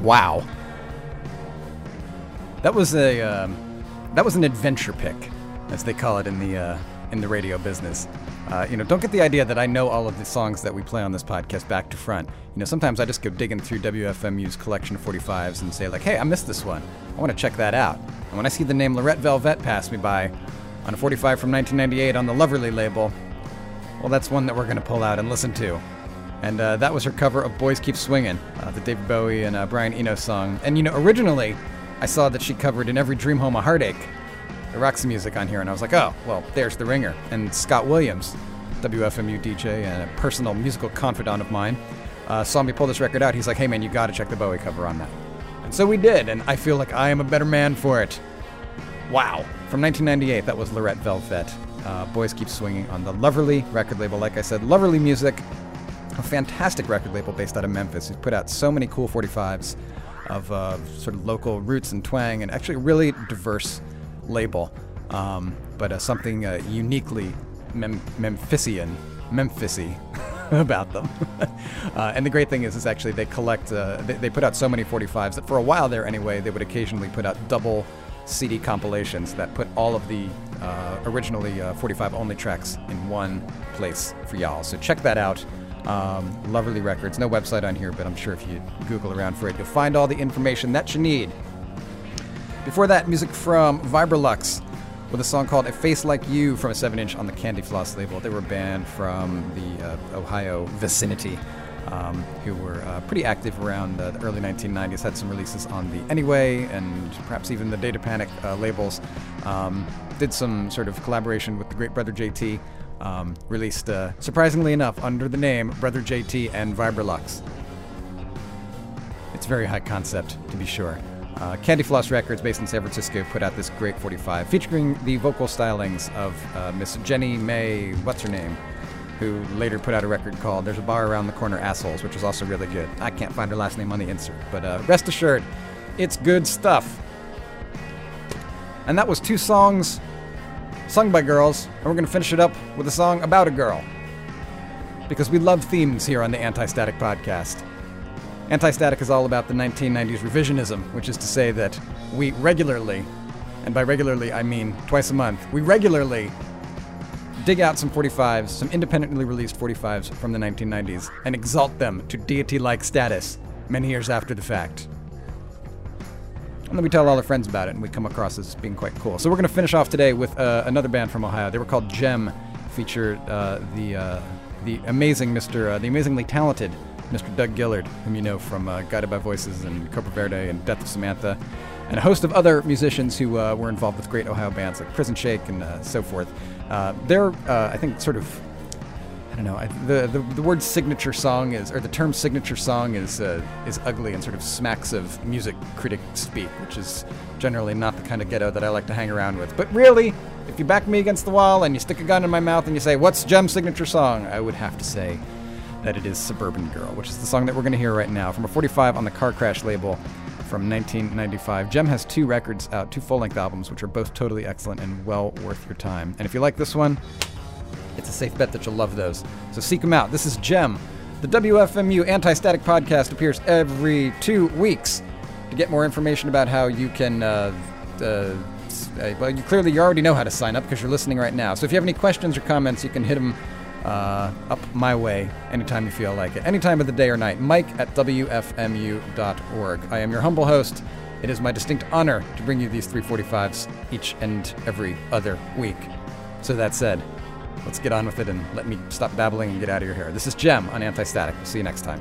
Wow. That was a um, that was an adventure pick, as they call it in the uh, in the radio business. Uh, you know, don't get the idea that I know all of the songs that we play on this podcast back to front. You know, sometimes I just go digging through WFMU's collection of 45s and say like, "Hey, I missed this one. I want to check that out." And when I see the name Lorette Velvette pass me by on a 45 from 1998 on the Loverly label, well, that's one that we're going to pull out and listen to. And uh, that was her cover of Boys Keep Swinging, uh, the David Bowie and uh, Brian Eno song. And you know, originally, I saw that she covered In Every Dream Home a Heartache, the Roxy music on here, and I was like, oh, well, there's the ringer. And Scott Williams, WFMU DJ and a personal musical confidant of mine, uh, saw me pull this record out. He's like, hey man, you gotta check the Bowie cover on that. And so we did, and I feel like I am a better man for it. Wow. From 1998, that was Lorette Velvette. Uh, Boys Keep Swinging on the Loverly record label. Like I said, Loverly Music, a fantastic record label based out of Memphis, who's put out so many cool 45s of uh, sort of local roots and twang, and actually a really diverse label, um, but uh, something uh, uniquely Mem- Memphisian, Memphisy about them. uh, and the great thing is, is actually they collect, uh, they, they, put out so many 45s that for a while there anyway, they would occasionally put out double CD compilations that put all of the uh, originally uh, 45 only tracks in one place for y'all. So check that out. Um, Records. No website on here, but I'm sure if you Google around for it, you'll find all the information that you need. Before that, music from Vibralux with a song called A Face Like You from a 7 inch on the Candy Floss label. They were a band from the uh, Ohio vicinity. Um, who were uh, pretty active around uh, the early 1990s, had some releases on the Anyway and perhaps even the Datapanik uh, labels. Um, did some sort of collaboration with the great Brother JT. Um, released, uh, surprisingly enough, under the name Brother JT and Vibralux. It's very high concept, to be sure. Uh, Candy Floss Records, based in San Francisco, put out this great 45 featuring the vocal stylings of uh, Miss Jenny May, what's her name, who later put out a record called There's a Bar Around the Corner Assholes, which is also really good. I can't find her last name on the insert, but uh, rest assured, it's good stuff. And that was two songs sung by girls, and we're going to finish it up with a song about a girl. Because we love themes here on the Anti Static Podcast. Anti Static is all about the 1990s revisionism, which is to say that we regularly, and by regularly I mean twice a month, we regularly dig out some 45s, some independently released 45s from the 1990s, and exalt them to deity like status many years after the fact. And then we tell all our friends about it, and we come across as being quite cool. So we're going to finish off today with uh, another band from Ohio. They were called Gem, featured uh, the uh, the amazing Mr. Uh, the amazingly talented Mr. Doug Gillard, whom you know from uh, Guided by Voices and Cobra Verde and Death of Samantha, and a host of other musicians who uh, were involved with great Ohio bands like Prison Shake and so forth. they're, I think, sort of I don't know. I, the, the the word signature song is, or the term signature song is uh, is ugly and sort of smacks of music critic speak, which is generally not the kind of ghetto that I like to hang around with. But really, if you back me against the wall and you stick a gun in my mouth and you say, "What's Gem's signature song?" I would have to say that it is "Suburban Girl," which is the song that we're going to hear right now from a 45 on the Car Crash label from 1995. Gem has two records out, two full-length albums, which are both totally excellent and well worth your time. And if you like this one, it's a safe bet that you'll love those. So seek them out. This is Gem. The WFMU Anti Static Podcast appears every two weeks. To get more information about how you can, uh, uh, well, you clearly you already know how to sign up because you're listening right now. So if you have any questions or comments, you can hit them uh, up my way anytime you feel like it, any time of the day or night. Mike at WFMU.org. I am your humble host. It is my distinct honor to bring you these 345s each and every other week. So that said, let's get on with it and let me stop babbling and get out of your hair. This is Gem on Anti Static. See you next time.